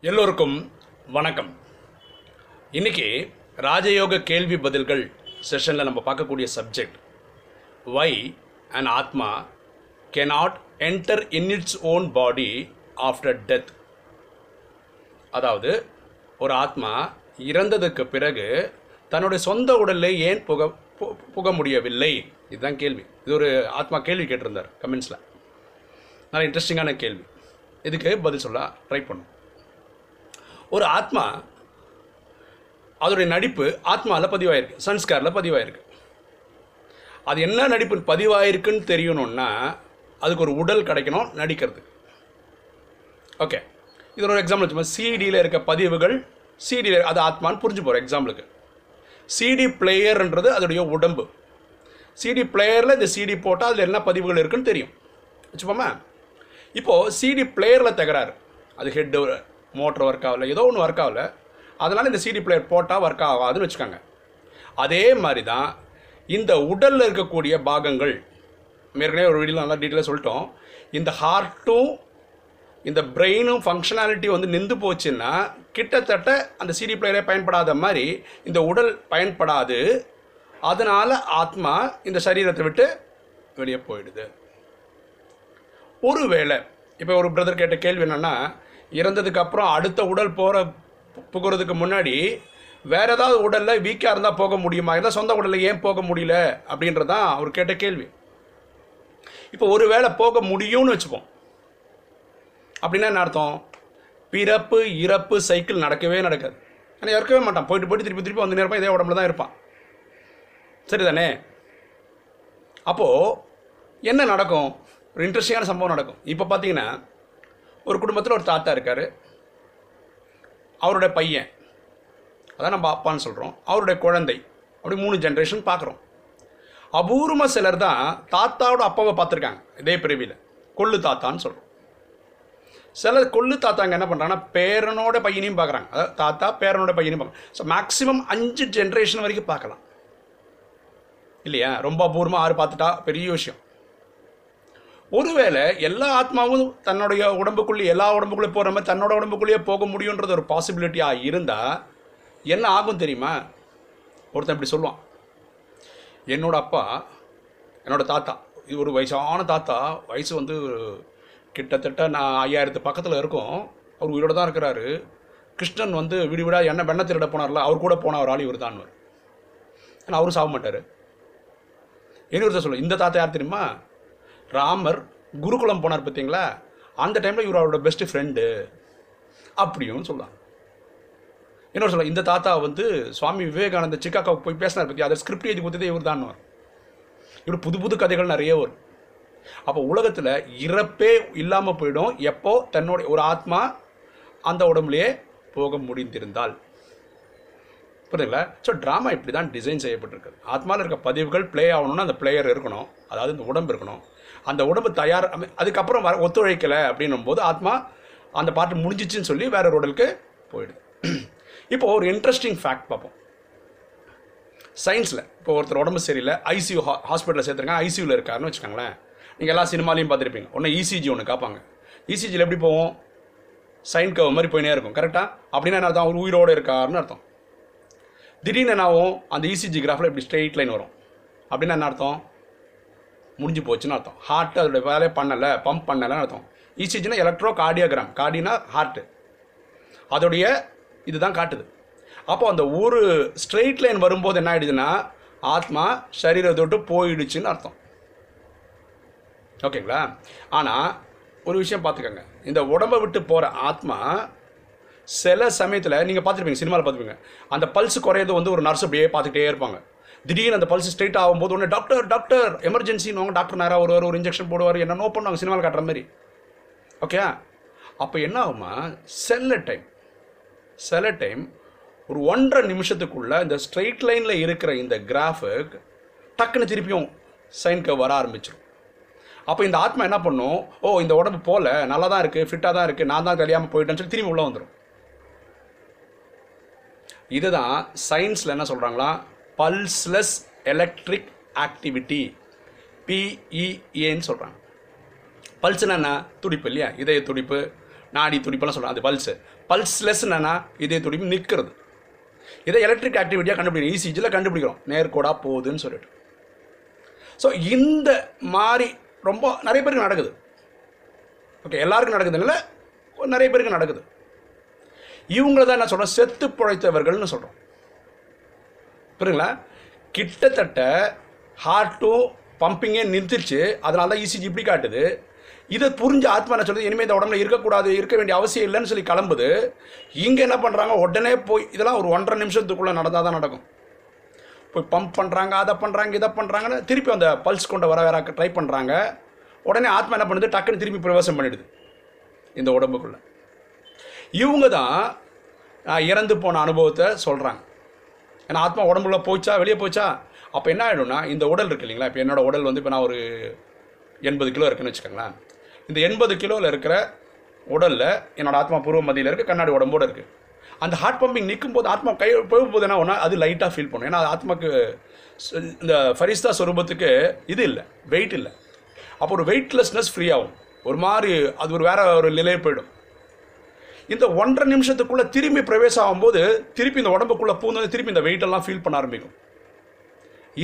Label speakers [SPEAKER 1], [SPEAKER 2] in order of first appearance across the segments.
[SPEAKER 1] எல்லோருக்கும் வணக்கம். இன்னைக்கு ராஜயோக கேள்வி பதில்கள் செஷனில் நம்ம பார்க்கக்கூடிய subject why and atma cannot enter in its own body after death அதாவது ஒரு ஆத்மா இறந்ததுக்கு பிறகு தன்னுடைய சொந்த உடலில் ஏன் புக பு- புக முடியவில்லை? இதுதான் கேள்வி. இது ஒரு ஆத்மா கேள்வி கேட்டிருந்தார் கமெண்ட்ஸில் நல்ல இன்ட்ரெஸ்டிங்கான கேள்வி. இதுக்கு பதில் சொல்ல ட்ரை பண்ணும் ஒரு ஆத்மா அதோடைய நடிப்பு ஆத்மாவில் பதிவாயிருக்கு சன்ஸ்காரில் பதிவாயிருக்கு. அது என்ன நடிப்பு பதிவாயிருக்குன்னு தெரியணும்னா அதுக்கு ஒரு உடல் கிடைக்கணும் நடிக்கிறதுக்கு. ஓகே இது ஒரு எக்ஸாம்பிள் வச்சுப்போம் சிடியில் இருக்க பதிவுகள் சிடியில் அது ஆத்மான்னு புரிஞ்சு போகிற எக்ஸாம்பிளுக்கு சிடி பிளேயர்ன்றது அதோடைய உடம்பு. சிடி பிளேயரில் இந்த சிடி போட்டால் அதில் என்ன பதிவுகள் இருக்குன்னு தெரியும். வச்சுப்போமா இப்போது சிடி பிளேயரில் தகராறு. அது ஹெட்டு மோட்ரு ஒர்க் ஆகல ஏதோ ஒன்று ஒர்க் ஆகல. அதனால் இந்த சிடி பிளேயர் போட்டால் ஒர்க் ஆகாதுன்னு வச்சுக்கோங்க. அதே மாதிரி தான் இந்த உடலில் இருக்கக்கூடிய பாகங்கள் ஏற்கனவே ஒரு வீடியோ நல்லா டீட்டெயிலாக சொல்லிட்டோம். இந்த ஹார்ட்டும் இந்த பிரெயினும் ஃபங்க்ஷனாலிட்டி வந்து நின்று போச்சுன்னா கிட்டத்தட்ட அந்த சிடி பிளேயரே பயன்படாத மாதிரி இந்த உடல் பயன்படாது. அதனால் ஆத்மா இந்த சரீரத்தை விட்டு வெளியே போயிடுது. ஒருவேளை இப்போ ஒரு பிரதர் கேட்ட கேள்வி என்னென்னா இறந்ததுக்கு அப்புறம் அடுத்த உடல் போகிற புகிறதுக்கு முன்னாடி வேறு ஏதாவது உடலில் வீக்காக இருந்தால் போக முடியுமா? இருந்தால் சொந்த உடலில் ஏன் போக முடியல? அப்படின்றது தான் அவர் கேட்ட கேள்வி. இப்போ ஒரு வேளை போக முடியும்னு வச்சுப்போம். அப்படின்னா என்ன அர்த்தம்? பிறப்பு இறப்பு சைக்கிள் நடக்கவே நடக்காது. ஆனால் இறக்கவே மாட்டான். போயிட்டு போயிட்டு திருப்பி திருப்பி வந்து இருப்பான் இதே உடம்புல தான் இருப்பான். சரிதானே? அப்போது என்ன நடக்கும்? ஒரு இன்ட்ரெஸ்டிங்கான சம்பவம் நடக்கும். இப்போ பார்த்தீங்கன்னா ஒரு குடும்பத்தில் ஒரு தாத்தா இருக்கார். அவருடைய பையன். அதான் நம்ம அப்பான்னு சொல்கிறோம் அவருடைய குழந்தை. அப்படி மூணு ஜென்ரேஷன் பார்க்குறோம். அபூர்வமாக சிலர் தான் தாத்தாவோட அப்பாவை பார்த்துருக்காங்க. இதே பிரிவியில் கொள்ளு தாத்தான்னு சொல்கிறோம் சிலர் கொள்ளு தாத்தாங்க என்ன பண்ணுறாங்கன்னா பேரனோட பையனையும் பார்க்குறாங்க. அதாவது தாத்தா பேரனோட பையனையும் பார்க்குறாங்க. ஸோ மேக்ஸிமம் அஞ்சு ஜென்ரேஷன் வரைக்கும் பார்க்கலாம். இல்லையா? ரொம்ப அபூர்வமாக ஆறு பார்த்துட்டா பெரிய விஷயம். ஒருவேளை எல்லா ஆத்மாவும் தன்னுடைய உடம்புக்குள்ளே எல்லா உடம்புக்குள்ளே போகிற மாதிரி தன்னோட உடம்புக்குள்ளேயே போக முடியுன்றது ஒரு பாசிபிலிட்டியாக இருந்தால் என்ன ஆகும் தெரியுமா? ஒருத்தன் இப்படி சொல்லுவான். என்னோட அப்பா என்னோட தாத்தா இது ஒரு வயசான தாத்தா வயசு வந்து கிட்டத்தட்ட நான் ஐயாயிரத்து பக்கத்தில் இருக்கோம். அவர் உயிரோட தான் இருக்கிறாரு. கிருஷ்ணன் வந்து வீடு வீடா என்ன வெண்ணை திருட போனார்ல அவர் கூட போன ஒரு ஆள் இவர் தான் ஆனால் அவரும் சாக மாட்டார். இன்னொருத்தர் சொல்லுவோம் இந்த தாத்தா யார் தெரியுமா? ராமர் குருகுலம் போனார் பார்த்தீங்களா அந்த டைமில் இவர் அவரோட பெஸ்ட் ஃப்ரெண்டு அப்படியும் சொல்லலாம். இன்னொரு சொல்ல இந்த தாத்தா வந்து சுவாமி விவேகானந்த சிக்காக்காவுக்கு போய் பேசினார் பற்றி அதை ஸ்கிரிப்ட் எழுதி கொடுத்ததே இவர் தான் இவர் புது புது கதைகள் நிறைய வரும். அப்போ உலகத்தில் இறப்பே இல்லாமல் போயிடும். எப்போ தன்னோட ஒரு ஆத்மா அந்த உடம்புலையே போக முடிந்திருந்தால். புரியுதுங்களா? ஸோ ட்ராமா இப்படி தான் டிசைன் செய்யப்பட்டிருக்கு ஆத்மாவில் இருக்க பதிவுகள் ப்ளே ஆகணும்னா அந்த பிளேயர் இருக்கணும். அதாவது இந்த உடம்பு இருக்கணும். அந்த உடம்பு தயார் அதுக்கப்புறம் வர ஒத்துழைக்கலை அப்படின்னும் போது ஆத்மா அந்த பாட்டு முடிஞ்சிச்சுன்னு சொல்லி வேற ஒரு உடலுக்கு போயிடுது. இப்போ ஒரு இன்ட்ரெஸ்டிங் ஃபேக்ட் பார்ப்போம். சயின்ஸில் இப்போ ஒருத்தர் உடம்பு சரியில்லை ஐசியூ ஹா ஹாஸ்பிட்டலில் சேர்த்துருக்காங்க ஐசியூவில் இருக்காருன்னு வச்சுக்கோங்களேன். நீங்கள் எல்லா சினிமாலையும் பார்த்துருப்பீங்க. ஒன்று இசிஜி ஒன்று காப்பாங்க. இசிஜியில் எப்படி போவோம்? சைன் கவ் மாதிரி போயினே இருக்கும் கரெக்டாக அப்படின்னா என்ன அர்த்தம்? அவர் உயிரோடு இருக்காருன்னு அர்த்தம். திடீர்னு என்ன ஆகும் அந்த இசிஜி கிராஃபில் இப்படி ஸ்ட்ரெயிட் லைன் வரும். அப்படின்னா என்ன அர்த்தம்? முடிஞ்சு போச்சுன்னு அர்த்தம். ஹார்ட் அதோட வேலையை பண்ணலை பம்ப் பண்ணலைன்னு அர்த்தம். இசிஜினா எலக்ட்ரோ கார்டியோகிராம் கார்டினா ஹார்ட்டு அதோடைய இதுதான் காட்டுது. அப்போ அந்த ஒரு ஸ்ட்ரெயிட் லைன் வரும்போது என்ன ஆயிடுதுன்னா ஆத்மா சரீரத்தை விட்டு போயிடுச்சுன்னு அர்த்தம். ஓகேங்களா? ஆனால் ஒரு விஷயம் பார்த்துக்கோங்க. இந்த உடம்பை விட்டு போகிற ஆத்மா சில சமயத்தில் நீங்கள் பார்த்துருப்பீங்க சினிமாவில் பார்த்துருப்பீங்க. அந்த பல்ஸ் குறையிறது வந்து ஒரு நர்ஸ் அப்படியே பார்த்துக்கிட்டே இருப்பாங்க. திடீர்னு அந்த பல்ஸ் ஸ்ட்ரெயிட் ஆகும்போது ஒன்று டாக்டர் டாக்டர் எமர்ஜென்சின்னு டாக்டர் நேராக வருவார் ஒரு இன்ஜெக்ஷன் போடுவார். என்னென்னோ பண்ணுவாங்க சினிமாவில் காட்டுற மாதிரி. ஓகே அப்போ என்ன ஆகுமா சில டைம் சில டைம் ஒரு ஒன்றரை நிமிஷத்துக்குள்ளே இந்த ஸ்ட்ரெயிட் லைனில் இருக்கிற இந்த கிராஃபுக் டக்குன்னு திருப்பியும் சைன்க்கு வர ஆரம்பிச்சிடும் அப்போ இந்த ஆத்மா என்ன பண்ணும்? ஓ இந்த உடம்பு போல நல்லா தான் இருக்குது ஃபிட்டாக தான் இருக்குது நான் தான் தெரியாமல் போயிட்டேன்னு சொல்லி திரும்பி உள்ளே வந்துடும் இதுதான் சயின்ஸில் என்ன சொல்கிறாங்களா பல்ஸ்லெஸ் எலக்ட்ரிக் ஆக்டிவிட்டி பிஇஏன்னு சொல்கிறாங்க பல்ஸ்னா என்ன? துடிப்பு இல்லையா? இதய துடிப்பு நாடி துடிப்பெல்லாம் சொல்கிறாங்க அது பல்ஸு பல்ஸ்லெஸ் என்னன்னா இதய துடிப்பு நிற்கிறது. இதை எலக்ட்ரிக் ஆக்டிவிட்டியாக கண்டுபிடிக்கிறோம் இசிஜியில் கண்டுபிடிக்கிறோம். நேர்கோடாக போகுதுன்னு சொல்லிட்டு. ஸோ இந்த மாதிரி ரொம்ப நிறைய பேருக்கு நடக்குது. ஓகே எல்லாருக்கும் நடக்குதுங்கள நிறைய பேருக்கு நடக்குது. இவங்கள தான் என்ன சொல்கிறோம் செத்து பிழைத்தவர்கள்னு சொல்கிறோம் புரியுங்களா கிட்டத்தட்ட ஹார்ட்டும் பம்பிங்கே நிறுத்திடுச்சு அதனால தான் இசிஜி இப்படி காட்டுது. இதை புரிஞ்ச ஆத்மா என்ன சொல்லுது? இனிமேல் இந்த உடம்புல இருக்கக்கூடாது இருக்க வேண்டிய அவசியம் இல்லைன்னு சொல்லி கிளம்புது. இங்கே என்ன பண்ணுறாங்க உடனே போய் இதெல்லாம் ஒரு ஒன்றரை நிமிஷத்துக்குள்ளே நடந்தால் தான் நடக்கும். போய் பம்ப் பண்ணுறாங்க அதை பண்ணுறாங்க இதை பண்ணுறாங்கன்னு திருப்பி அந்த பல்ஸ் கொண்டு வர வேற ட்ரை பண்ணுறாங்க உடனே ஆத்மா என்ன பண்ணுது? டக்குன்னு திருப்பி பிரவேசம் பண்ணிடுது. இந்த உடம்புக்குள்ளே. இவங்க தான் நான் இறந்து போன அனுபவத்தை சொல்கிறாங்க ஏன்னா ஆத்மா உடம்புல போச்சா வெளியே போச்சா? அப்போ என்ன ஆகிடும்னா இந்த உடல் இருக்கு இல்லைங்களா? இப்போ என்னோடய உடல் வந்து இப்போ நான் ஒரு எண்பது கிலோ இருக்குன்னு வச்சுக்கோங்களேன். இந்த எண்பது கிலோவில் இருக்கிற உடலில் என்னோடய ஆத்மா பூர்வ மதியில் இருக்குது கண்ணாடி உடம்போடு இருக்குது அந்த ஹார்ட் பம்பிங் நிற்கும் போது ஆத்மா கை போகும்போது என்ன ஒன்றா அது லைட்டாக ஃபீல் பண்ணும். ஏன்னா அது ஆத்மாக்கு இந்த ஃபரிஸ்தா ஸ்வரூபத்துக்கு இது இல்லை வெயிட் இல்லை. அப்போ ஒரு வெயிட்லெஸ்னஸ் ஃப்ரீ ஆகும். ஒரு மாதிரி அது ஒரு வேறு ஒரு நிலையை போயிடும். இந்த ஒன்றரை நிமிஷத்துக்குள்ளே திரும்பி பிரவேசம் ஆகும்போது திருப்பி இந்த உடம்புக்குள்ளே பூந்து திருப்பி இந்த வெயிட்டெல்லாம் ஃபீல் பண்ண ஆரம்பிக்கும்.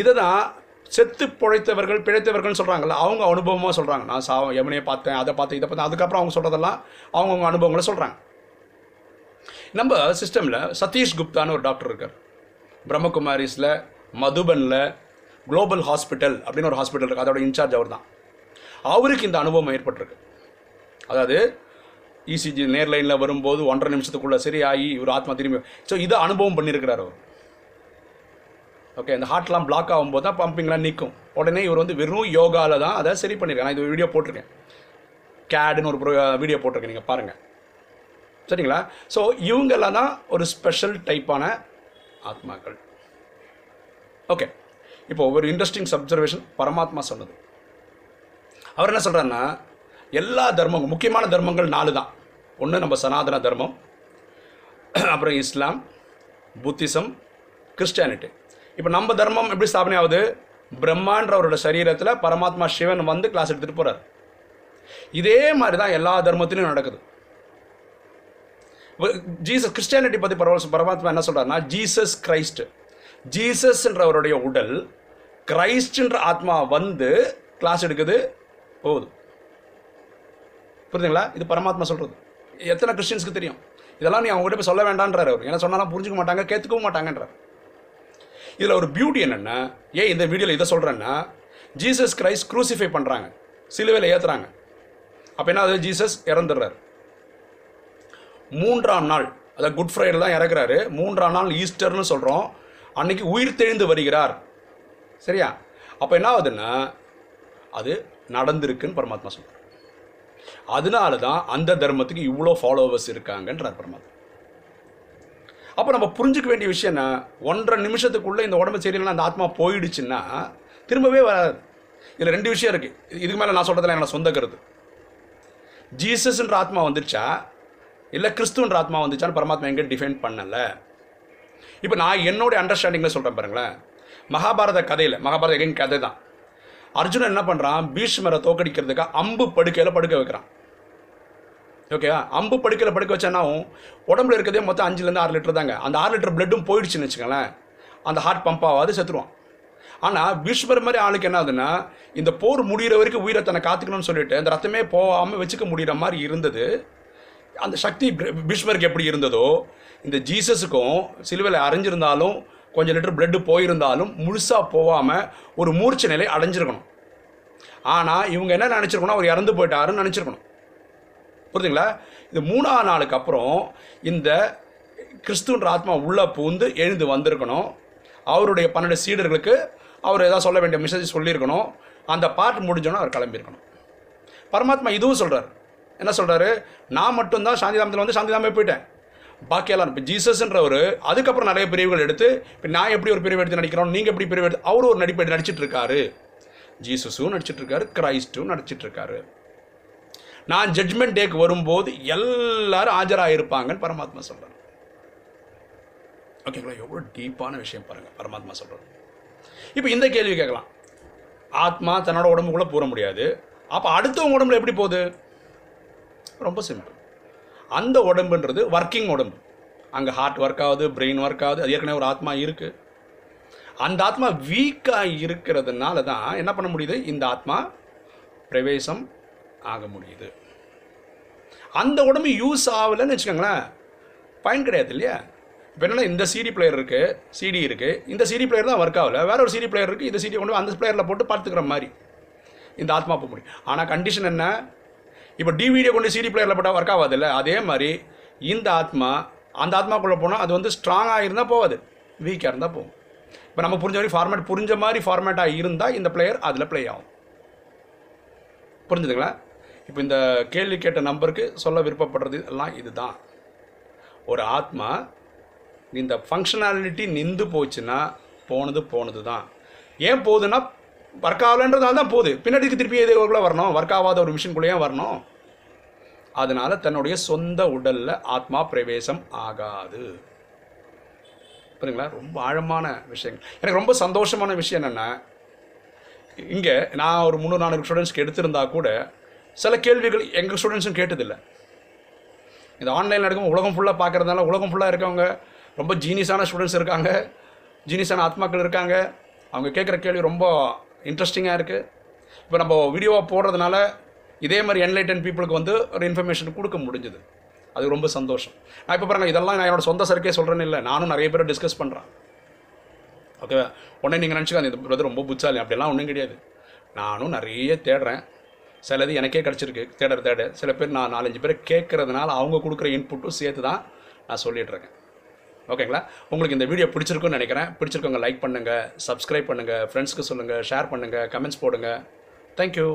[SPEAKER 1] இதை தான் செத்து பிழைத்தவர்கள் பிழைத்தவர்கள்னு சொல்கிறாங்கல்ல அவங்க அனுபவமாக சொல்கிறாங்க நான் சா எவனையே பார்த்தேன் அதை பார்த்தேன் இதை பார்த்தேன் அதுக்கப்புறம் அவங்க சொல்கிறதெல்லாம் அவங்கவுங்க அனுபவங்களை சொல்கிறாங்க நம்ம சிஸ்டமில் சதீஷ் குப்தான்னு ஒரு டாக்டர் இருக்கார். பிரம்மகுமாரிஸில் மதுபனில் குளோபல் ஹாஸ்பிட்டல் அப்படின்னு ஒரு ஹாஸ்பிட்டல் இருக்குது அதோட இன்சார்ஜ் அவர் தான் அவருக்கு இந்த அனுபவம் ஏற்பட்டிருக்கு. அதாவது இசிஜி நேர் லைனில் வரும்போது ஒன்றரை நிமிஷத்துக்குள்ளே சரி ஆகி இவர் ஆத்மா திரும்பி ஸோ இதை அனுபவம் பண்ணியிருக்கிறார் அவர். ஓகே அந்த ஹார்ட்லாம் பிளாக் ஆகும்போது தான் பம்பிங்லாம் நிற்கும் உடனே இவர் வந்து வெறும் யோகாவில் தான் அதை சரி பண்ணியிருக்கேன் நான் இது வீடியோ போட்டிருக்கேன். கேடுன்னு ஒரு வீடியோ போட்டிருக்கேன். நீங்கள் பாருங்கள் சரிங்களா? ஸோ இவங்கெல்லாம் தான் ஒரு ஸ்பெஷல் டைப்பான ஆத்மாக்கள். ஓகே இப்போ ஒரு இன்ட்ரெஸ்டிங் சப்சர்வேஷன் பரமாத்மா சொன்னது. அவர் என்ன சொல்கிறாருன்னா எல்லா தர்மங்கள் முக்கியமான தர்மங்கள் நாலு தான் ஒன்று நம்ம சனாதன தர்மம் அப்புறம் இஸ்லாம் புத்திசம் கிறிஸ்டியானிட்டி. இப்போ நம்ம தர்மம் எப்படி ஸ்தாபனை ஆகுது? பிரம்மான்றவரோட சரீரத்தில் பரமாத்மா சிவன் வந்து கிளாஸ் எடுத்துகிட்டு போகிறார் இதே மாதிரி தான் எல்லா தர்மத்திலையும் நடக்குது. ஜீசஸ் கிறிஸ்டியானிட்டி பற்றி பரவாயில்ல பரமாத்மா என்ன சொல்கிறாருன்னா ஜீசஸ் கிரைஸ்ட் ஜீசஸ்ன்றவருடைய உடல் கிரைஸ்ட்ன்ற ஆத்மா வந்து கிளாஸ் எடுக்குது போகுது. புரியுதுங்களா? இது பரமாத்மா சொல்கிறது எத்தனை கிறிஸ்டின்ஸ்க்கு தெரியும்? இதெல்லாம் நீ அவங்ககிட்ட போய் சொல்ல வேண்டான்றார் அவர். ஏன்னா சொன்னாலும் புரிஞ்சுக்க மாட்டாங்க கேத்துக்கவும் மாட்டாங்கன்றார். இதில் ஒரு பியூட்டி என்னென்னா ஏன் இந்த வீடியோவில் இதை சொல்கிறேன்னா ஜீசஸ் கிரைஸ்ட் க்ரூசிஃபை பண்ணுறாங்க சிலுவையில் ஏற்றுறாங்க அப்போ என்ன அது ஜீசஸ் இறந்துடுறாரு. மூன்றாம் நாள் அதாவது குட் ஃப்ரைடே தான் இறக்குறாரு. மூன்றாம் நாள் ஈஸ்டர்னு சொல்கிறோம் அன்னைக்கு உயிர் தெழுந்து வருகிறார். சரியா? அப்போ என்ன ஆகுதுன்னா அது நடந்திருக்குன்னு பரமாத்மா சொல்கிறார் அதனால தான் அந்த தர்மத்துக்கு இவ்வளோ ஃபாலோவர்ஸ் இருக்காங்கன்றார் பரமாத்மா. அப்போ நம்ம புரிஞ்சுக்க வேண்டிய விஷயம் என்ன? ஒன்றரை நிமிஷத்துக்குள்ளே இந்த உடம்பு சரியில்லைன்னா அந்த ஆத்மா போயிடுச்சுன்னா திரும்பவே வராது. இதில் ரெண்டு விஷயம் இருக்குது இதுக்கு மேலே நான் சொல்கிறதுல என்னோட சொந்த கருத்து. ஜீசஸ்ன்ற ஆத்மா வந்துருச்சா? இல்லை கிறிஸ்துன்ற ஆத்மா வந்துச்சான்னு பரமாத்மா எங்கே டிஃபைன் பண்ணலை. இப்போ நான் என்னோடய அண்டர்ஸ்டாண்டிங்கில் சொல்கிறேன் பாருங்களேன். மகாபாரத கதையில் மகாபாரத எகைன் கதை தான் அர்ஜுனன் என்ன பண்ணுறான் பீஷ்மரை தோக்கடிக்கிறதுக்கு அம்பு படுக்கையில் படுக்க வைக்கிறான். ஓகேவா அம்பு படுக்கையில் படுக்க வச்சானாவும் உடம்புல இருக்கிறதே மொத்தம் அஞ்சுலேருந்து ஆறு லிட்டர் தாங்க. அந்த ஆறு லிட்டர் பிளட்டும் போயிடுச்சுன்னு வச்சுக்கோங்களேன். அந்த ஹார்ட் பம்ப் ஆகாது செத்துருவான். ஆனால் பீஷ்மர் மாதிரி ஆளுக்கு என்ன ஆகுதுன்னா இந்த போர் முடிகிற வரைக்கும் உயிரை தன்னை காத்துக்கணும்னு சொல்லிட்டு அந்த ரத்தமே போகாமல் வச்சுக்க முடிகிற மாதிரி இருந்தது. அந்த சக்தி பீஷ்மருக்கு எப்படி இருந்ததோ இந்த ஜீசஸுக்கும் சிலுவையில் அரைஞ்சிருந்தாலும் கொஞ்சம் லிட்டர் பிளட்டு போயிருந்தாலும் முழுசாக போகாமல் ஒரு மூர்ச்ச நிலை அடைஞ்சிருக்கணும். ஆனால் இவங்க என்ன நினச்சிருக்கணும் அவர் இறந்து போயிட்டாருன்னு நினச்சிருக்கணும். புரியுதுங்களா? இது மூணாவது நாளுக்கு அப்புறம் இந்த கிறிஸ்துன்ற ஆத்மா உள்ளே பூந்து எழுந்து வந்திருக்கணும். அவருடைய பன்னெண்டு சீடர்களுக்கு அவர் ஏதாவது சொல்ல வேண்டிய மெசேஜ் சொல்லியிருக்கணும். அந்த பார்ட் முடிஞ்சோன்னே அவர் கிளம்பியிருக்கணும். பரமாத்மா இதுவும் சொல்கிறார் என்ன சொல்கிறாரு நான் மட்டும்தான் சாந்திதாமத்தில் வந்து சாந்திதாமே போயிட்டேன். பாக்கியெல்லாம் இப்போ ஜீசஸ்ன்றவர் அதுக்கப்புறம் நிறைய பிரிவுகள் எடுத்து இப்போ நான் எப்படி ஒரு பிரிவு எடுத்து நடிக்கிறோம் நீங்கள் எப்படி பிரிவு எடுத்து அவரும் ஒரு நடிப்பு எடுத்து நடிச்சிட்டு இருக்காரு. ஜீசஸும் நடிச்சிட்டு இருக்காரு கிரைஸ்டும் நடிச்சிட்டு இருக்காரு. நான் ஜட்மெண்ட் டேக்கு வரும்போது எல்லாரும் ஆஜராயிருப்பாங்கன்னு பரமாத்மா சொல்கிறார் ஓகேங்களா? எவ்வளோ டீப்பான விஷயம் பாருங்கள் பரமாத்மா சொல்கிறார் இப்போ இந்த கேள்வி கேட்கலாம். ஆத்மா தன்னோட உடம்புக்குள்ளே பூர முடியாது. அப்போ அடுத்தவங்க உடம்புல எப்படி போகுது? ரொம்ப சிம்பிள் அந்த உடம்புன்றது ஒர்க்கிங் உடம்பு. அங்கே ஹார்ட் ஒர்க் ஆகுது பிரெயின் ஒர்க் ஆகுது அது ஏற்கனவே ஒரு ஆத்மா இருக்குது அந்த ஆத்மா வீக்காக இருக்கிறதுனால தான் என்ன பண்ண முடியுது? இந்த ஆத்மா பிரவேசம் ஆக முடியுது. அந்த உடம்பு யூஸ் ஆகலைன்னு வச்சுக்கோங்களேன் பயன் கிடையாது இல்லையா? இப்போ என்னென்னா இந்த சிடி பிளேயர் இருக்குது சிடி இருக்குது இந்த சிடி பிளேயர் தான் ஒர்க் ஆகலை. வேற ஒரு சிடி பிளேயர் இருக்குது இந்த சிடி கொண்டு அந்த பிளேயரில் போட்டு பார்த்துக்கிற மாதிரி. இந்த ஆத்மா போக முடியும். ஆனால் கண்டிஷன் என்ன? இப்போ டிவிடியை கொண்டு சிடி பிளேயரில் போட்டால் ஒர்க் ஆகாது இல்லை அதே மாதிரி இந்த ஆத்மா அந்த ஆத்மாக்குள்ளே போனால் அது வந்து ஸ்ட்ராங்காக இருந்தால் போகாது. வீக்காக இருந்தால் போகும். இப்போ நம்ம புரிஞ்ச மாதிரி ஃபார்மேட் புரிஞ்ச மாதிரி ஃபார்மேட்டாக இருந்தால் இந்த பிளேயர் அதில் ப்ளே ஆகும். புரிஞ்சுதுங்களா? இப்போ இந்த கேள்வி கேட்ட நம்பருக்கு சொல்ல விருப்பப்படுறது எல்லாம் இதுதான். ஒரு ஆத்மா இந்த ஃபங்க்ஷனாலிட்டி நின்று போச்சுன்னா போனது போனது தான் ஏன் போகுதுன்னா ஒர்க் ஆகலன்றதால தான் போகுது. பின்னாடிக்கு திருப்பி எதுக்குள்ளே வரணும். ஒர்க் ஆகாத ஒரு மிஷின்குள்ளேயே வரணும். அதனால் தன்னுடைய சொந்த உடலில் ஆத்மா பிரவேசம் ஆகாது. புரியுங்களா ரொம்ப ஆழமான விஷயங்கள். எனக்கு ரொம்ப சந்தோஷமான விஷயம் என்னென்னா இங்கே நான் ஒரு முந்நூறு நானூறு ஸ்டூடெண்ட்ஸ்க்கு எடுத்திருந்தா கூட சில கேள்விகள் எங்கள் ஸ்டூடெண்ட்ஸும் கேட்டதில்லை. இந்த ஆன்லைனில் எடுக்கும் உலகம் ஃபுல்லாக பார்க்குறதுனால உலகம் ஃபுல்லாக இருக்கவங்க ரொம்ப ஜீனியஸான ஸ்டூடெண்ட்ஸ் இருக்காங்க ஜீனியஸான ஆத்மாக்கள் இருக்காங்க. அவங்க கேட்குற கேள்வி ரொம்ப இன்ட்ரெஸ்டிங்காக இருக்குது இப்போ நம்ம வீடியோவாக போடுறதுனால இதே மாதிரி என்லைட்டன் பீப்புளுக்கு வந்து ஒரு இன்ஃபர்மேஷன் கொடுக்க முடிஞ்சுது. அது ரொம்ப சந்தோஷம். நான் இப்போ பாருங்கள் இதெல்லாம் நான் என்னோடய சொந்த சர்க்கே சொல்கிறேன்னு இல்லை. நானும் நிறைய பேரை டிஸ்கஸ் பண்ணுறேன் ஓகேவா உடனே நீங்கள் நினச்சிக்காது இந்த பிரதர் ரொம்ப புச்சாலி அப்படிலாம் ஒன்றும் கிடையாது. நானும் நிறைய தேடுறேன். சிலது எனக்கே கிடச்சிருக்கு. தேடுற தேட சில பேர் நான் நாலஞ்சு பேர் கேட்குறதுனால அவங்க கொடுக்குற இன்புட்டும் சேர்த்து தான் நான் சொல்லிட்டு ஓகேங்களா? உங்களுக்கு இந்த வீடியோ பிடிச்சிருக்குன்னு நினைக்கிறேன். பிடிச்சிருக்கவங்க லைக் பண்ணுங்கள் சப்ஸ்கிரைப் பண்ணுங்கள் ஃப்ரெண்ட்ஸ்க்கு சொல்லுங்கள் ஷேர் பண்ணுங்கள் கமெண்ட்ஸ் போடுங்க. தேங்க்யூ